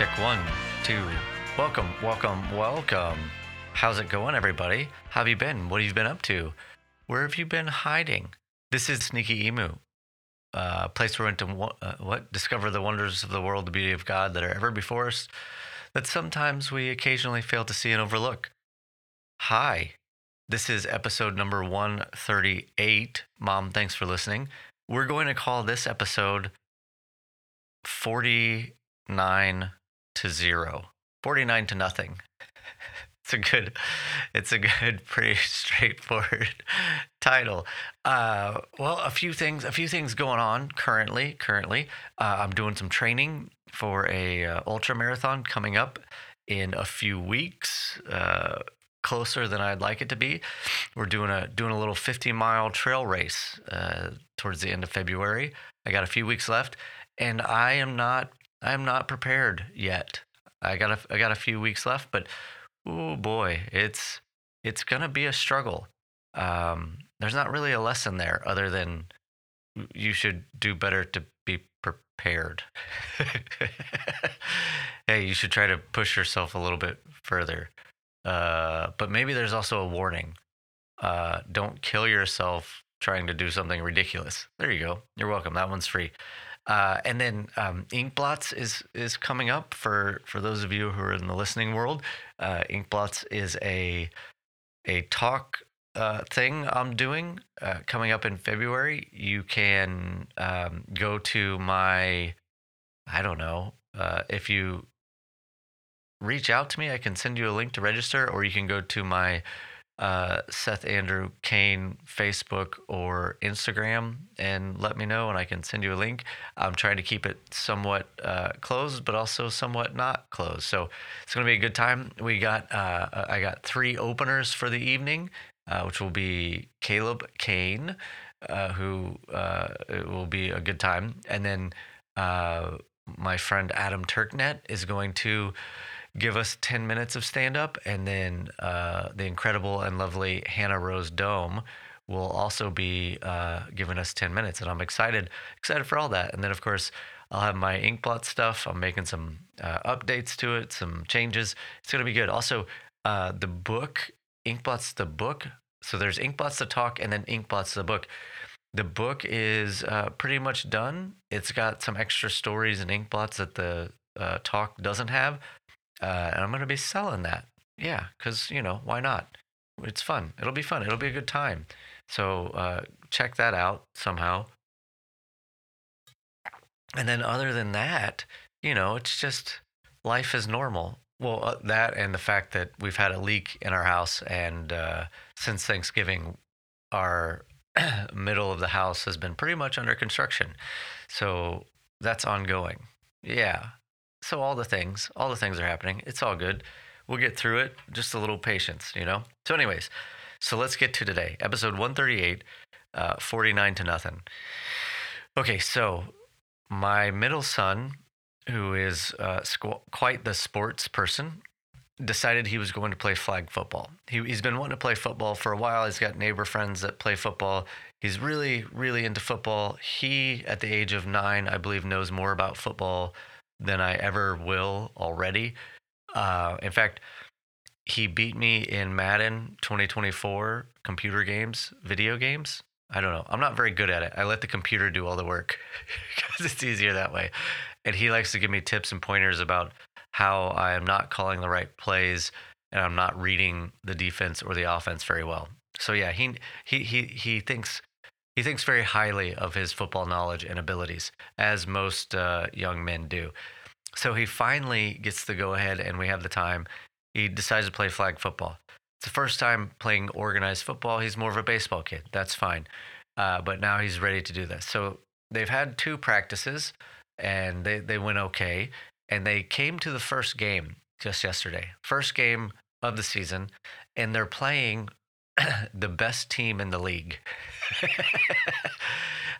Check one, two. Welcome, welcome, welcome. How's it going, everybody? How have you been? What have you been up to? Where have you been hiding? This is Sneaky Emu, a place where we went to uh, what discover the wonders of the world, the beauty of God that are ever before us, that sometimes we occasionally fail to see and overlook. Hi, this is episode number 138. Mom, thanks for listening. We're going to call this episode 49 to 0. 49 to nothing. It's a good it's a good pretty straightforward title. Uh, well, a few things a few things going on currently currently. Uh, I'm doing some training for a uh, ultra marathon coming up in a few weeks. Uh, closer than I'd like it to be. We're doing a doing a little 50 mile trail race uh, towards the end of February. I got a few weeks left, and I am not I am not prepared yet. I got a I got a few weeks left, but oh boy, it's it's gonna be a struggle. Um, there's not really a lesson there other than you should do better to be prepared. hey, you should try to push yourself a little bit further. Uh, but maybe there's also a warning. Uh, don't kill yourself trying to do something ridiculous. There you go. You're welcome. That one's free. Uh, and then um, Inkblots is is coming up for for those of you who are in the listening world. Uh, Inkblots is a a talk uh, thing I'm doing uh, coming up in February. You can um, go to my I don't know uh, if you reach out to me. I can send you a link to register, or you can go to my uh, Seth Andrew Kane Facebook or Instagram and let me know, and I can send you a link. I'm trying to keep it somewhat uh, closed, but also somewhat not closed. So it's going to be a good time. We got uh, I got three openers for the evening, uh, which will be Caleb Kane, uh, who uh, will be a good time, and then my friend Adam Turknet is going to give us 10 minutes of stand up. And then uh, the incredible and lovely Hannah Rose Dome will also be uh, giving us 10 minutes. And I'm excited, excited for all that. And then, of course, I'll have my Inkblot stuff. I'm making some uh, updates to it, some changes. It's going to be good. Also, uh, the book, Inkblot's the book. So there's Inkblot's the talk and then Inkblot's the book. The book is uh, pretty much done. It's got some extra stories and Inkblots that the uh, talk doesn't have uh, and I'm going to be selling that. Yeah, because you know why not? It's fun. It'll be fun. It'll be a good time. So uh, check that out somehow. And then other than that, you know, it's just life is normal. Well, uh, that and the fact that we've had a leak in our house, and uh, since Thanksgiving, our middle of the house has been pretty much under construction. So that's ongoing. Yeah, so all the things, all the things are happening. It's all good. We'll get through it. Just a little patience, you know. So, anyways, so let's get to today, episode one thirty eight, uh, forty nine to nothing. Okay, so my middle son, who is uh, squ- quite the sports person, decided he was going to play flag football. He, he's been wanting to play football for a while. He's got neighbor friends that play football. He's really, really into football. He, at the age of nine, I believe, knows more about football than I ever will already. Uh, in fact, he beat me in Madden 2024 computer games, video games. I don't know. I'm not very good at it. I let the computer do all the work because it's easier that way. And he likes to give me tips and pointers about how I am not calling the right plays and I'm not reading the defense or the offense very well. So yeah, he he he he thinks he thinks very highly of his football knowledge and abilities, as most uh, young men do. So he finally gets the go ahead, and we have the time. He decides to play flag football. It's the first time playing organized football. He's more of a baseball kid. That's fine. Uh, but now he's ready to do this. So they've had two practices, and they, they went okay. And they came to the first game just yesterday, first game of the season, and they're playing the best team in the league.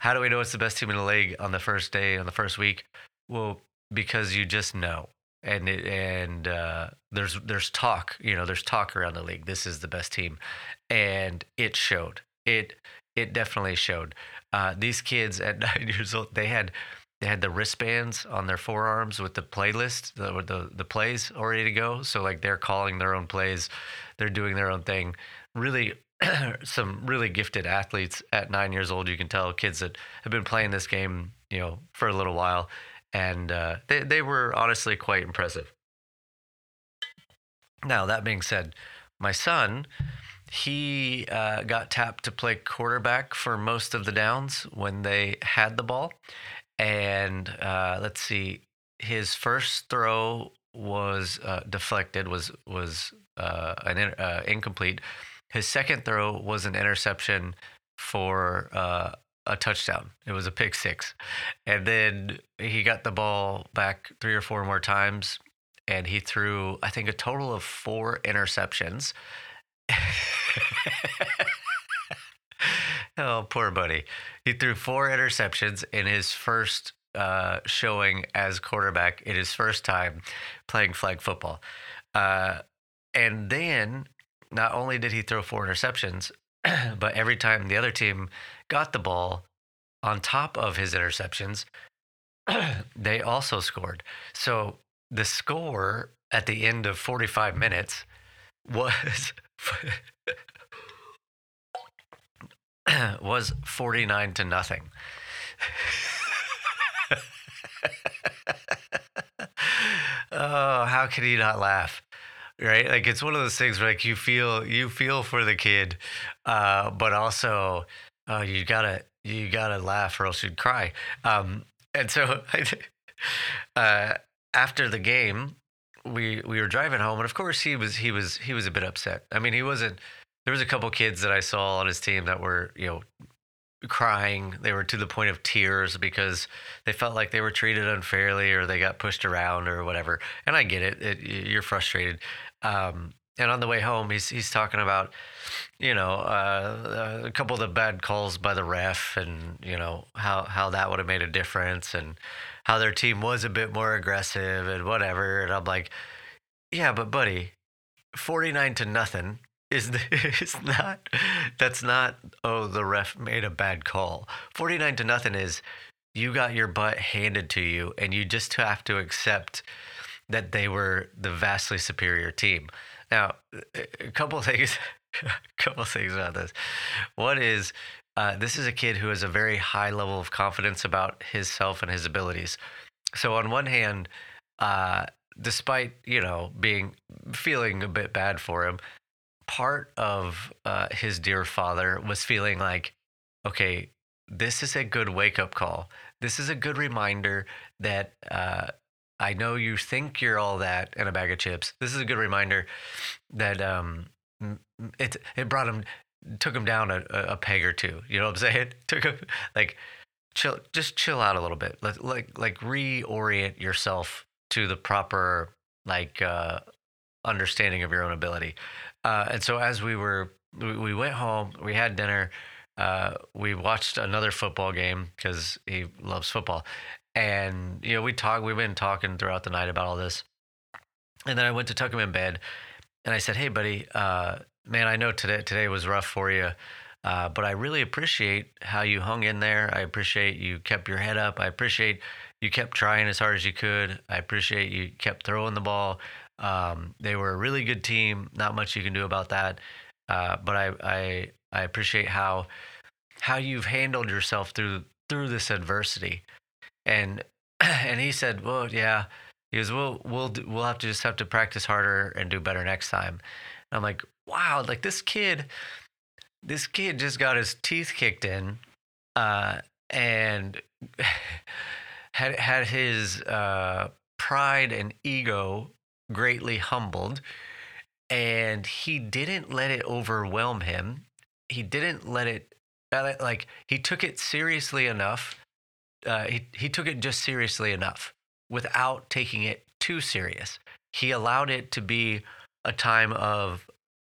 How do we know it's the best team in the league on the first day, on the first week? Well, because you just know. And it, and uh, there's there's talk, you know, there's talk around the league. This is the best team, and it showed. It it definitely showed. Uh, these kids at nine years old, they had they had the wristbands on their forearms with the playlist, the, the the plays already to go. So like they're calling their own plays, they're doing their own thing. Really, some really gifted athletes at nine years old. You can tell kids that have been playing this game, you know, for a little while, and uh, they they were honestly quite impressive. Now that being said, my son he uh, got tapped to play quarterback for most of the downs when they had the ball. And uh, let's see, his first throw was uh, deflected, was was uh, an uh, incomplete. His second throw was an interception for uh, a touchdown. It was a pick six, and then he got the ball back three or four more times, and he threw I think a total of four interceptions oh, poor buddy. He threw four interceptions in his first uh, showing as quarterback in his first time playing flag football. Uh, and then not only did he throw four interceptions, but every time the other team got the ball on top of his interceptions, they also scored. So the score at the end of 45 minutes was was 49 to nothing. oh, how can you not laugh? Right? Like it's one of those things where like you feel you feel for the kid, uh, but also uh, you gotta you gotta laugh or else you'd cry. Um, and so uh, after the game, we we were driving home, and of course he was he was he was a bit upset. I mean, he wasn't. There was a couple kids that I saw on his team that were you know crying. They were to the point of tears because they felt like they were treated unfairly or they got pushed around or whatever. And I get it. it you're frustrated. Um, and on the way home, he's he's talking about, you know, uh, a couple of the bad calls by the ref, and you know how how that would have made a difference, and how their team was a bit more aggressive and whatever. And I'm like, yeah, but buddy, 49 to nothing is is not that's not oh the ref made a bad call. 49 to nothing is you got your butt handed to you and you just have to accept that they were the vastly superior team. Now, a couple things a couple things about this. One is uh, this is a kid who has a very high level of confidence about himself and his abilities. So on one hand, uh, despite you know being feeling a bit bad for him, part of uh, his dear father was feeling like, okay, this is a good wake up call. This is a good reminder that uh, I know you think you're all that in a bag of chips. This is a good reminder that um, it it brought him took him down a, a peg or two. You know what I'm saying? Took him like chill, just chill out a little bit. Like like like reorient yourself to the proper like uh, understanding of your own ability. Uh, and so as we were, we, we went home, we had dinner. Uh, we watched another football game because he loves football, and you know we talked. We've been talking throughout the night about all this, and then I went to tuck him in bed, and I said, "Hey, buddy, uh, man, I know today today was rough for you, uh, but I really appreciate how you hung in there. I appreciate you kept your head up. I appreciate you kept trying as hard as you could. I appreciate you kept throwing the ball. Um, they were a really good team. Not much you can do about that, uh, but I, I I appreciate how how you've handled yourself through through this adversity." And and he said, "Well, yeah." He goes, "We'll we'll we'll have to just have to practice harder and do better next time." And I'm like, wow, like this kid, this kid just got his teeth kicked in, uh, and had had his uh, pride and ego greatly humbled, and he didn't let it overwhelm him. He didn't let it uh, like he took it seriously enough. Uh, he he took it just seriously enough without taking it too serious. He allowed it to be a time of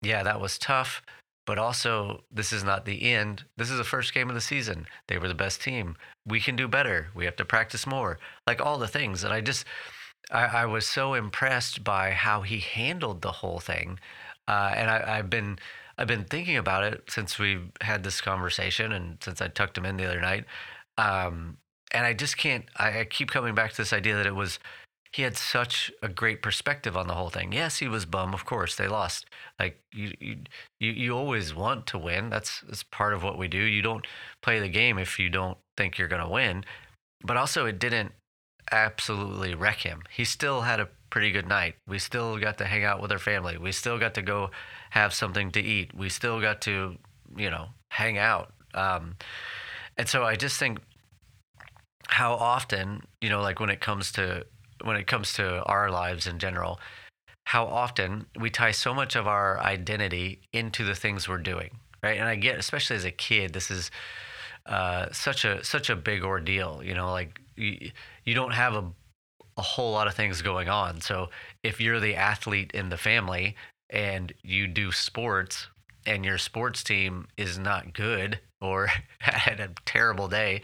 yeah, that was tough. But also, this is not the end. This is the first game of the season. They were the best team. We can do better. We have to practice more. Like all the things. And I just, I, I was so impressed by how he handled the whole thing. Uh, and I, I've been, I've been thinking about it since we had this conversation and since I tucked him in the other night. Um, and I just can't. I, I keep coming back to this idea that it was he had such a great perspective on the whole thing. Yes, he was bum. Of course, they lost. Like you, you, you, always want to win. That's that's part of what we do. You don't play the game if you don't think you're going to win. But also, it didn't absolutely wreck him. He still had a pretty good night. We still got to hang out with our family. We still got to go have something to eat. We still got to, you know, hang out. Um, and so I just think how often, you know, like when it comes to when it comes to our lives in general, how often we tie so much of our identity into the things we're doing, right? And I get, especially as a kid, this is uh, such a such a big ordeal. You know, like you, you don't have a a whole lot of things going on. So if you're the athlete in the family and you do sports and your sports team is not good or had a terrible day,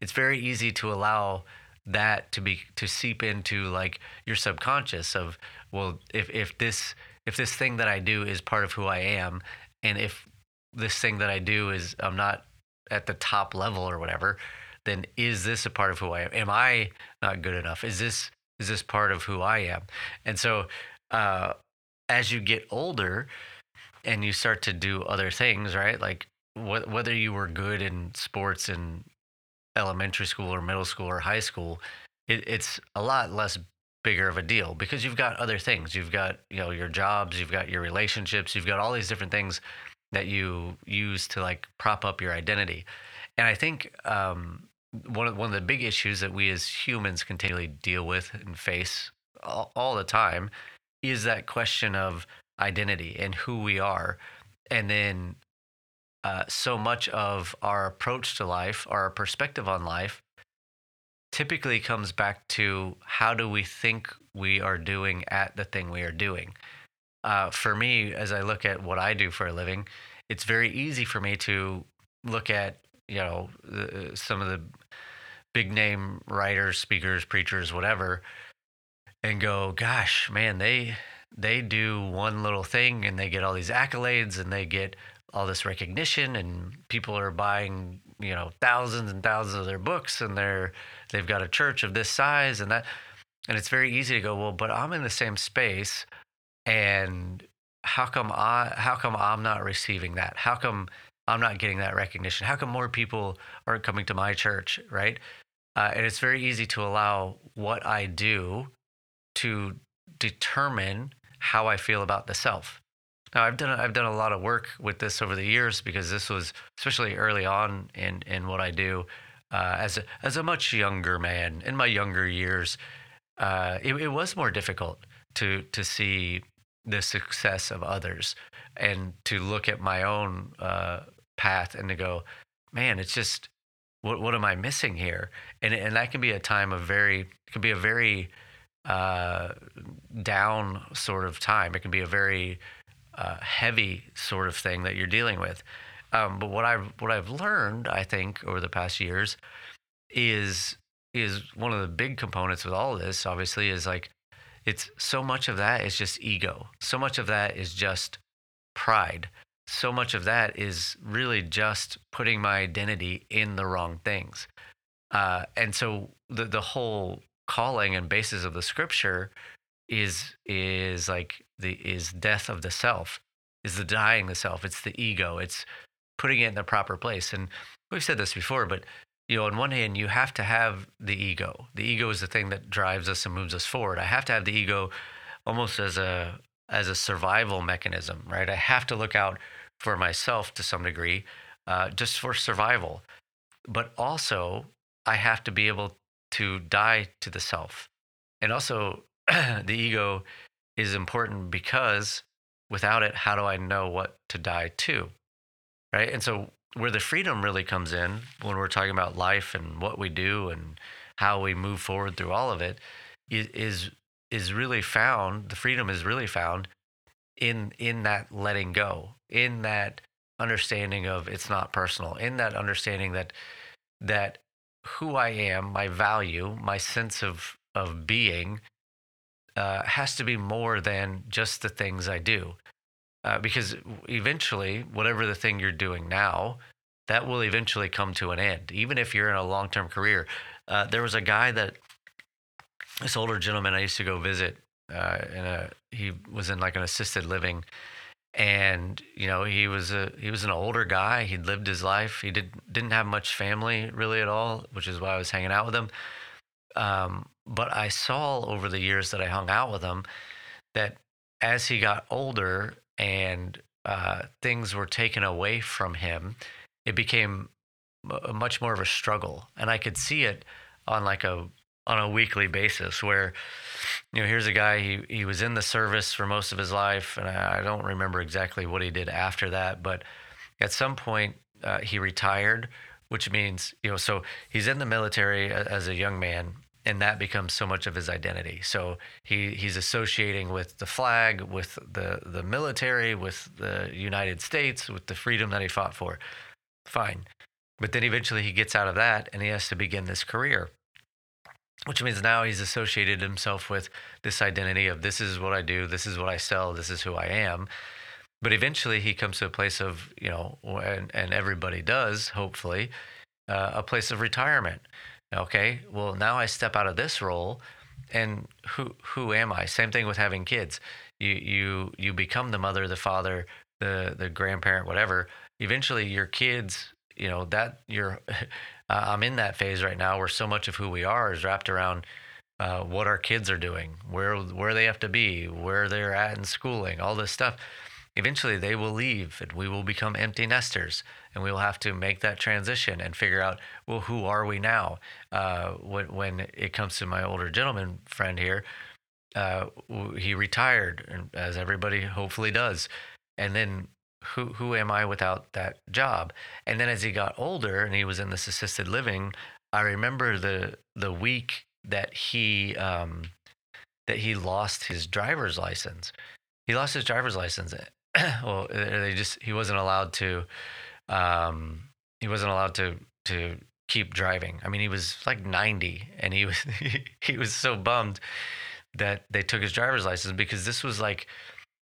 it's very easy to allow that to be to seep into like your subconscious of well if if this if this thing that I do is part of who I am and if this thing that I do is I'm not at the top level or whatever then is this a part of who I am? Am I not good enough? Is this is this part of who I am? And so uh as you get older and you start to do other things right? Like wh- whether you were good in sports in elementary school or middle school or high school, it, it's a lot less bigger of a deal because you've got other things. You've got you know your jobs, you've got your relationships, you've got all these different things that you use to like prop up your identity. And I think um, one of one of the big issues that we as humans continually deal with and face all, all the time is that question of identity and who we are, and then uh, so much of our approach to life, our perspective on life, typically comes back to how do we think we are doing at the thing we are doing. Uh, for me, as I look at what I do for a living, it's very easy for me to look at you know the, some of the big name writers, speakers, preachers, whatever, and go, "Gosh, man, they they do one little thing and they get all these accolades and they get all this recognition and people are buying you know thousands and thousands of their books and they're they've got a church of this size and that and it's very easy to go well but i'm in the same space and how come i how come i'm not receiving that? How come i'm not getting that recognition? How come more people aren't coming to my church? Right? Uh, and it's very easy to allow what i do to determine how i feel about the self now, I've done I've done a lot of work with this over the years because this was especially early on in in what I do uh, as a as a much younger man in my younger years. Uh, it, it was more difficult to to see the success of others and to look at my own uh, path and to go, man, it's just what what am I missing here? And and that can be a time of very it can be a very uh, down sort of time. It can be a very uh, heavy sort of thing that you're dealing with. Um, but what I've what I've learned, I think, over the past years, is is one of the big components with all this. Obviously, is like it's so much of that is just ego. So much of that is just pride. So much of that is really just putting my identity in the wrong things. Uh, and so the the whole calling and basis of the scripture is is like the is death of the self, is the dying the self. It's the ego. It's putting it in the proper place. And we've said this before, but you know, on one hand, you have to have the ego. The ego is the thing that drives us and moves us forward. I have to have the ego almost as a as a survival mechanism, right? I have to look out for myself to some degree, uh, just for survival. But also, I have to be able to die to the self. And also, the ego is important because without it, how do I know what to die to? Right. And so, where the freedom really comes in when we're talking about life and what we do and how we move forward through all of it is is really found the freedom is really found in in that letting go in that understanding of it's not personal in that understanding that that who i am my value my sense of of being uh, has to be more than just the things I do. Uh, because eventually, whatever the thing you're doing now, that will eventually come to an end. Even if you're in a long term career, uh, there was a guy that this older gentleman I used to go visit. Uh, in a he was in like an assisted living, and you know he was a he was an older guy. He'd lived his life. He did didn't have much family really at all, which is why I was hanging out with him. Um, but I saw over the years that I hung out with him that as he got older and uh, things were taken away from him, it became a much more of a struggle, and I could see it on like a on a weekly basis where you know here's a guy he he was in the service for most of his life and I, I don't remember exactly what he did after that but at some point uh, he retired which means you know so he's in the military as a young man and that becomes so much of his identity. So he he's associating with the flag with the the military with the United States with the freedom that he fought for. Fine. But then eventually he gets out of that and he has to begin this career which means now he's associated himself with this identity of this is what I do, this is what I sell, this is who I am. But eventually he comes to a place of, you know, and, and everybody does, hopefully, uh, a place of retirement. Okay, well, now I step out of this role and who who am I? Same thing with having kids. You you you become the mother, the father, the the grandparent, whatever. Eventually your kids you know that you're uh, i'm in that phase right now where so much of who we are is wrapped around uh, what our kids are doing where where they have to be where they're at in schooling all this stuff eventually they will leave and we will become empty nesters and we will have to make that transition and figure out well who are we now uh, when, when it comes to my older gentleman friend here uh, he retired as everybody hopefully does and then who who am I without that job? And then as he got older and he was in this assisted living, I remember the the week that he um, that he lost his driver's license. He lost his driver's license. well, they just he wasn't allowed to um, he wasn't allowed to to keep driving. I mean, he was like 90 and he was he, was so bummed that they took his driver's license because this was like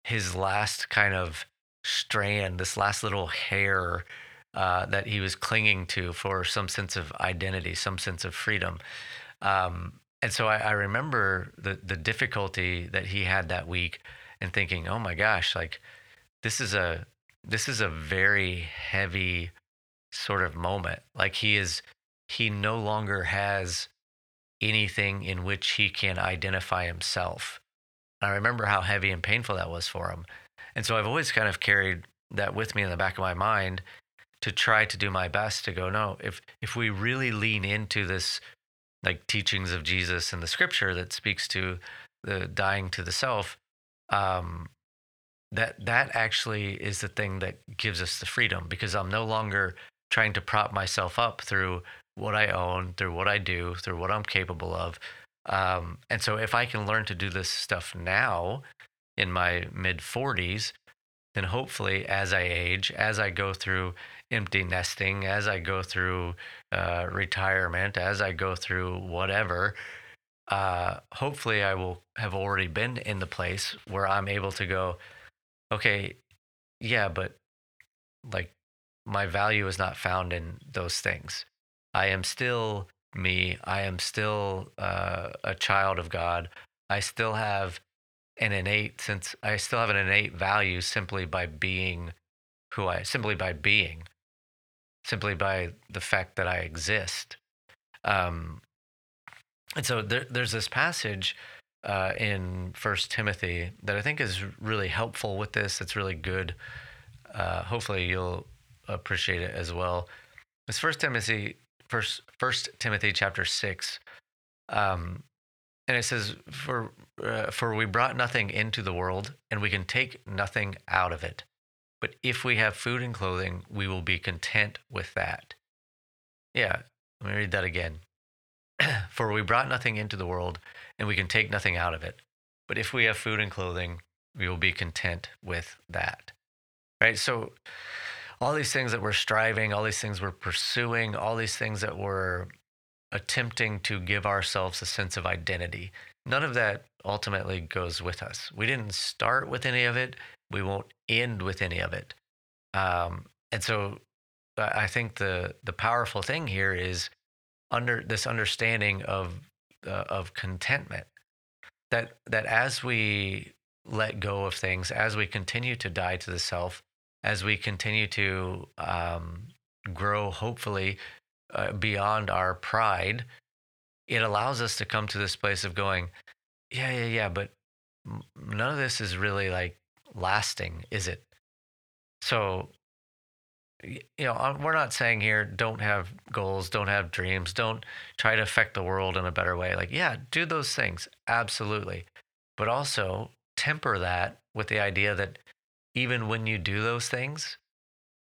his last kind of strand, this last little hair uh, that he was clinging to for some sense of identity, some sense of freedom. Um, and so I, I, remember the the difficulty that he had that week, and thinking, "Oh my gosh, like this is a this is a very heavy sort of moment. Like he is he no longer has anything in which he can identify himself." I remember how heavy and painful that was for him. And so I've always kind of carried that with me in the back of my mind to try to do my best to go, no, if if we really lean into this like teachings of Jesus and the scripture that speaks to the dying to the self, um, that that actually is the thing that gives us the freedom because I'm no longer trying to prop myself up through what I own, through what I do, through what I'm capable of. Um, and so if I can learn to do this stuff now, in my mid 40s, then hopefully as I age, as I go through empty nesting, as I go through uh, retirement, as I go through whatever, uh, hopefully I will have already been in the place where I'm able to go, okay, yeah, but like my value is not found in those things. I am still me. I am still uh, a child of God. I still have an innate since I still have an innate value simply by being who I simply by being, simply by the fact that I exist. Um, and so there, there's this passage uh, in First Timothy that I think is really helpful with this. It's really good. Uh, hopefully, you'll appreciate it as well. It's First Timothy, First First Timothy chapter six. Um, and it says, "For uh, for we brought nothing into the world, and we can take nothing out of it. But if we have food and clothing, we will be content with that." Yeah, let me read that again. for we brought nothing into the world, and we can take nothing out of it. But if we have food and clothing, we will be content with that. Right. So all these things that we're striving, all these things we're pursuing, all these things that we're attempting to give ourselves a sense of identity. None of that ultimately goes with us. We didn't start with any of it. We won't end with any of it. Um, and so I think the the powerful thing here is under this understanding of uh, of contentment that that as we let go of things, as we continue to die to the self, as we continue to um, grow, hopefully uh, beyond our pride, it allows us to come to this place of going, yeah, yeah, yeah, but none of this is really like lasting, is it? So, you know, we're not saying here don't have goals, don't have dreams, don't try to affect the world in a better way. Like, yeah, do those things, absolutely. But also temper that with the idea that even when you do those things,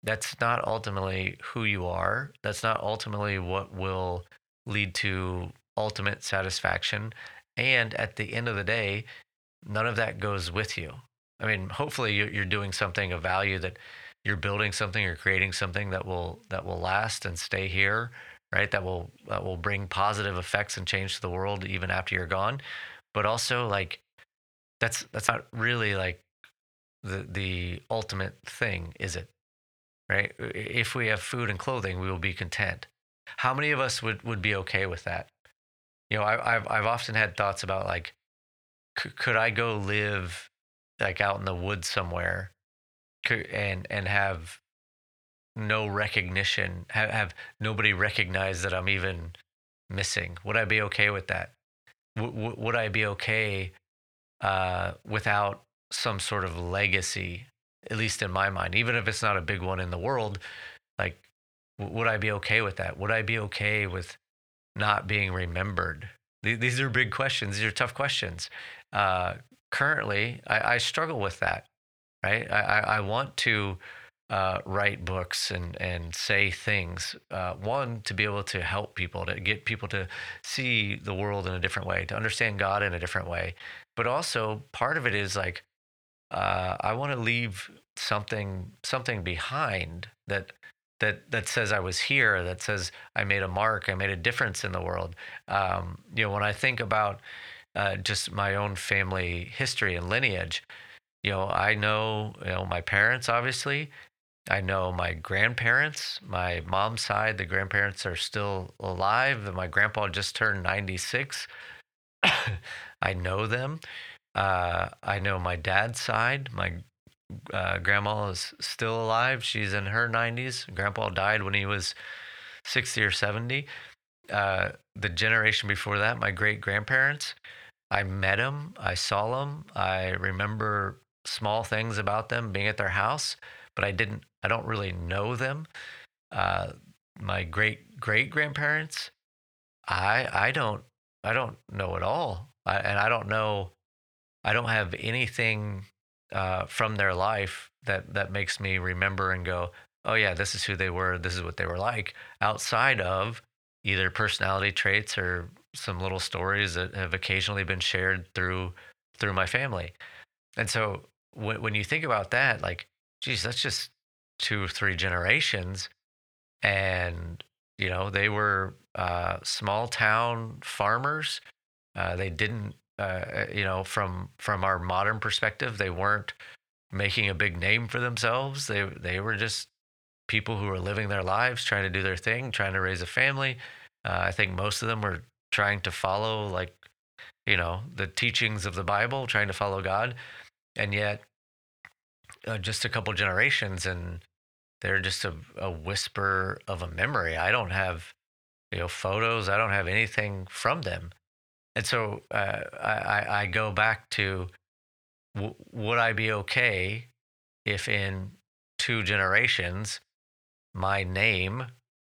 that's not ultimately who you are. That's not ultimately what will lead to ultimate satisfaction. And at the end of the day, none of that goes with you. I mean, hopefully you're doing something of value that you're building something or creating something that will that will last and stay here, right? That will that will bring positive effects and change to the world even after you're gone. But also like that's that's not really like the the ultimate thing, is it? Right? If we have food and clothing, we will be content. How many of us would would be okay with that? You know, I, I've I've often had thoughts about like, c- could I go live like out in the woods somewhere, and and have no recognition, have, have nobody recognize that I'm even missing? Would I be okay with that? W- would I be okay uh, without some sort of legacy, at least in my mind, even if it's not a big one in the world, like, w- would I be okay with that? Would I be okay with not being remembered? Th- these are big questions. These are tough questions. Uh, currently, I-, I, struggle with that, right? I, I-, want to uh, write books and and say things. Uh, one to be able to help people, to get people to see the world in a different way, to understand God in a different way. But also, part of it is like uh, I want to leave something something behind that that that says I was here, that says I made a mark, I made a difference in the world. Um, you know, when I think about uh, just my own family history and lineage, you know, I know you know my parents obviously, I know my grandparents, my mom's side, the grandparents are still alive. My grandpa just turned 96. I know them. Uh, I know my dad's side. My uh, grandma is still alive. She's in her 90s. Grandpa died when he was 60 or 70. Uh, the generation before that, my great grandparents, I met them. I saw them. I remember small things about them being at their house but I didn't. I don't really know them. Uh, my great great grandparents, I I don't I don't know at all, I, and I don't know. I don't have anything uh, from their life that that makes me remember and go, oh yeah, this is who they were. This is what they were like. Outside of either personality traits or some little stories that have occasionally been shared through through my family. And so when you think about that, like geez, that's just two or three generations. And, you know, they were uh, small town farmers. Uh, they didn't, uh, uh, you know, from from our modern perspective, they weren't making a big name for themselves. They they were just people who were living their lives, trying to do their thing, trying to raise a family. Uh, I think most of them were trying to follow like, you know, the teachings of the Bible, trying to follow God, and yet uh, just a couple generations and they're just a, a whisper of a memory. I don't have, you know, photos. I don't have anything from them. And so uh, I, I go back to w- would I be okay if in two generations my name,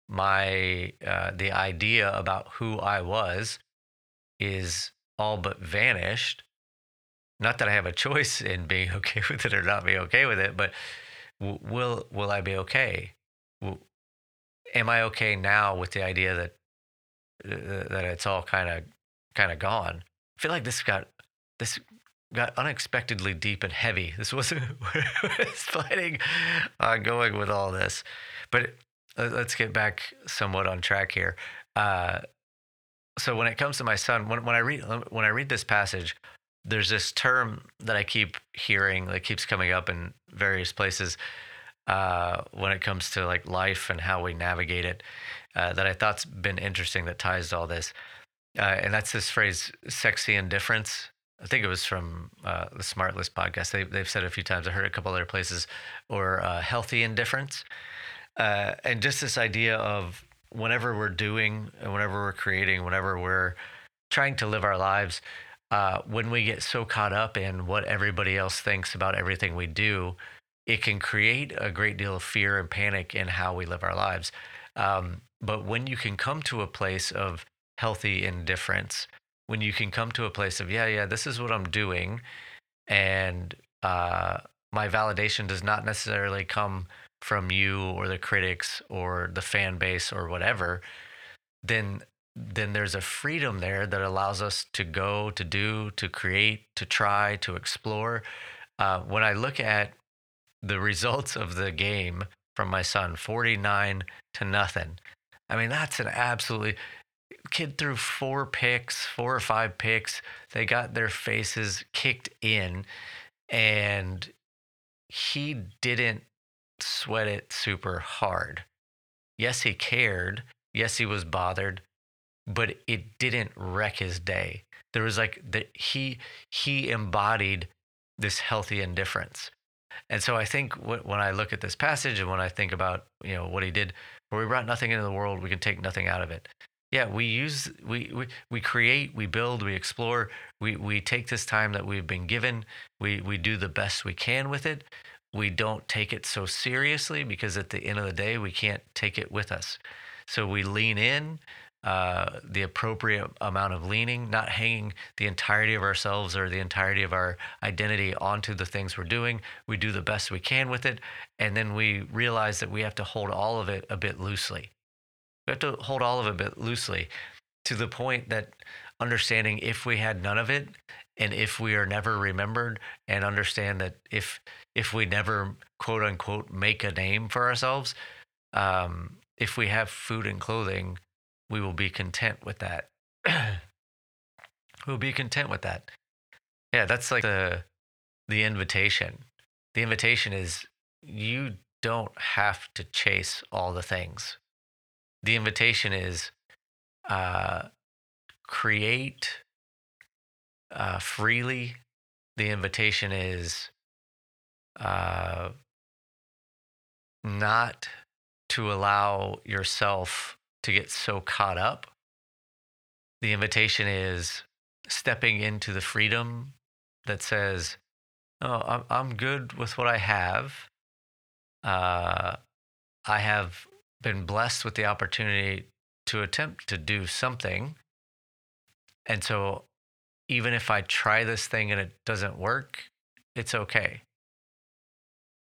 my uh, the idea about who I was is all but vanished not that I have a choice in being okay with it or not being okay with it, but w- will will I be okay? W- am I okay now with the idea that uh, that it's all kind of kind of gone? I feel like this got this got unexpectedly deep and heavy. This wasn't was planning on going with all this, but let's get back somewhat on track here. Uh, so when it comes to my son, when, when I read when I read this passage, there's this term that I keep hearing that keeps coming up in various places uh, when it comes to like life and how we navigate it. uh, that I thought's been interesting that ties to all this, uh, and that's this phrase "sexy indifference." I think it was from uh, the SmartLess podcast. They, they've said it a few times. I heard a couple other places, or uh, healthy indifference, uh, and just this idea of whenever we're doing, and whenever we're creating, whenever we're trying to live our lives, uh, when we get so caught up in what everybody else thinks about everything we do, it can create a great deal of fear and panic in how we live our lives. Um, but when you can come to a place of healthy indifference, when you can come to a place of, yeah, yeah, this is what I'm doing, and uh, my validation does not necessarily come from you or the critics or the fan base or whatever, then then there's a freedom there that allows us to go, to do, to create, to try, to explore. Uh, when I look at the results of the game from my son, 49 to nothing. I mean, that's an absolutely kid threw four picks, four or five picks. They got their faces kicked in, and he didn't sweat it super hard. Yes, he cared. Yes, he was bothered, but it didn't wreck his day. There was like that he he embodied this healthy indifference. And so I think when I look at this passage and when I think about you know what he did, where we brought nothing into the world, we can take nothing out of it. Yeah, we use we we, we create, we build, we explore, we we take this time that we've been given, we we do the best we can with it. We don't take it so seriously because at the end of the day, we can't take it with us. So we lean in, uh, the appropriate amount of leaning, not hanging the entirety of ourselves or the entirety of our identity onto the things we're doing. We do the best we can with it. And then we realize that we have to hold all of it a bit loosely. We have to hold all of it a bit loosely to the point that understanding if we had none of it and if we are never remembered and understand that if if we never quote unquote make a name for ourselves um, if we have food and clothing we will be content with that. we'll be content with that. Yeah, that's like the the invitation. The invitation is you don't have to chase all the things. The invitation is uh, create uh, freely. The invitation is uh, not to allow yourself to get so caught up. The invitation is stepping into the freedom that says, "Oh, I'm good with what I have. Uh, I have been blessed with the opportunity to attempt to do something, and so even if I try this thing and it doesn't work, it's okay.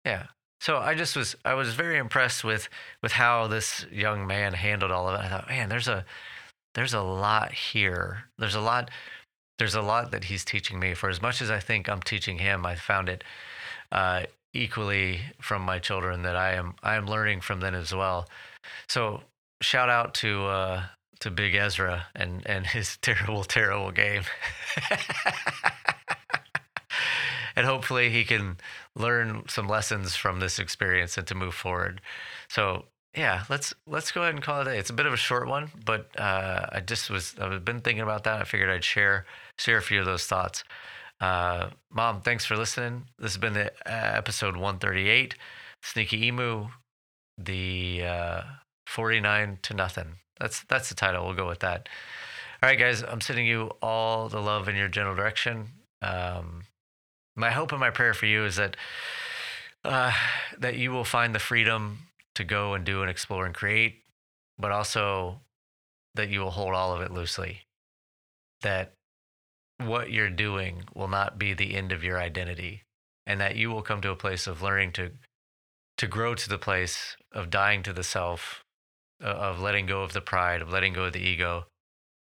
Yeah, so I just was I was very impressed with with how this young man handled all of it. I thought, man, there's a there's a lot here. There's a lot there's a lot that he's teaching me. For as much as I think I'm teaching him, I found it uh, equally from my children that I am I am learning from them as well. So shout out to uh, to Big Ezra and and his terrible terrible game. and hopefully he can learn some lessons from this experience and to move forward. So yeah, let's let's go ahead and call it a day. It's a bit of a short one, but uh, I just was I've been thinking about that. I figured I'd share share a few of those thoughts. Uh, Mom, thanks for listening. This has been the uh, episode 138, Sneaky Emu, the uh, 49 to nothing. That's that's the title. We'll go with that. All right, guys, I'm sending you all the love in your general direction. Um, my hope and my prayer for you is that uh, that you will find the freedom to go and do and explore and create, but also that you will hold all of it loosely. That what you're doing will not be the end of your identity, and that you will come to a place of learning to to grow to the place of dying to the self, of letting go of the pride, of letting go of the ego,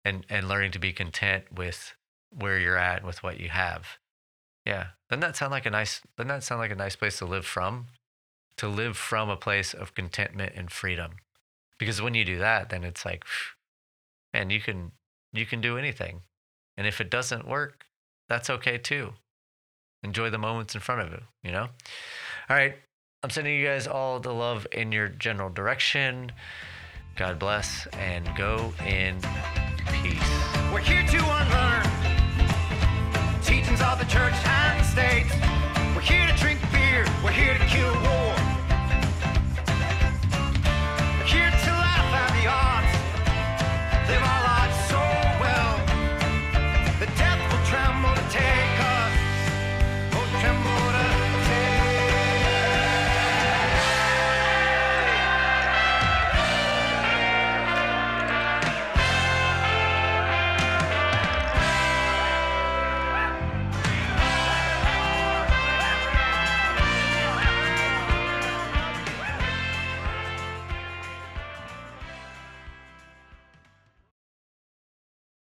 and and learning to be content with where you're at with what you have. Yeah. Doesn't that sound like a nice doesn't that sound like a nice place to live from? To live from a place of contentment and freedom. Because when you do that, then it's like and you can you can do anything. And if it doesn't work, that's okay too. Enjoy the moments in front of you, you know? All right. I'm sending you guys all the love in your general direction. God bless and go in peace. We're here to unlearn of the church and the state. We're here to drink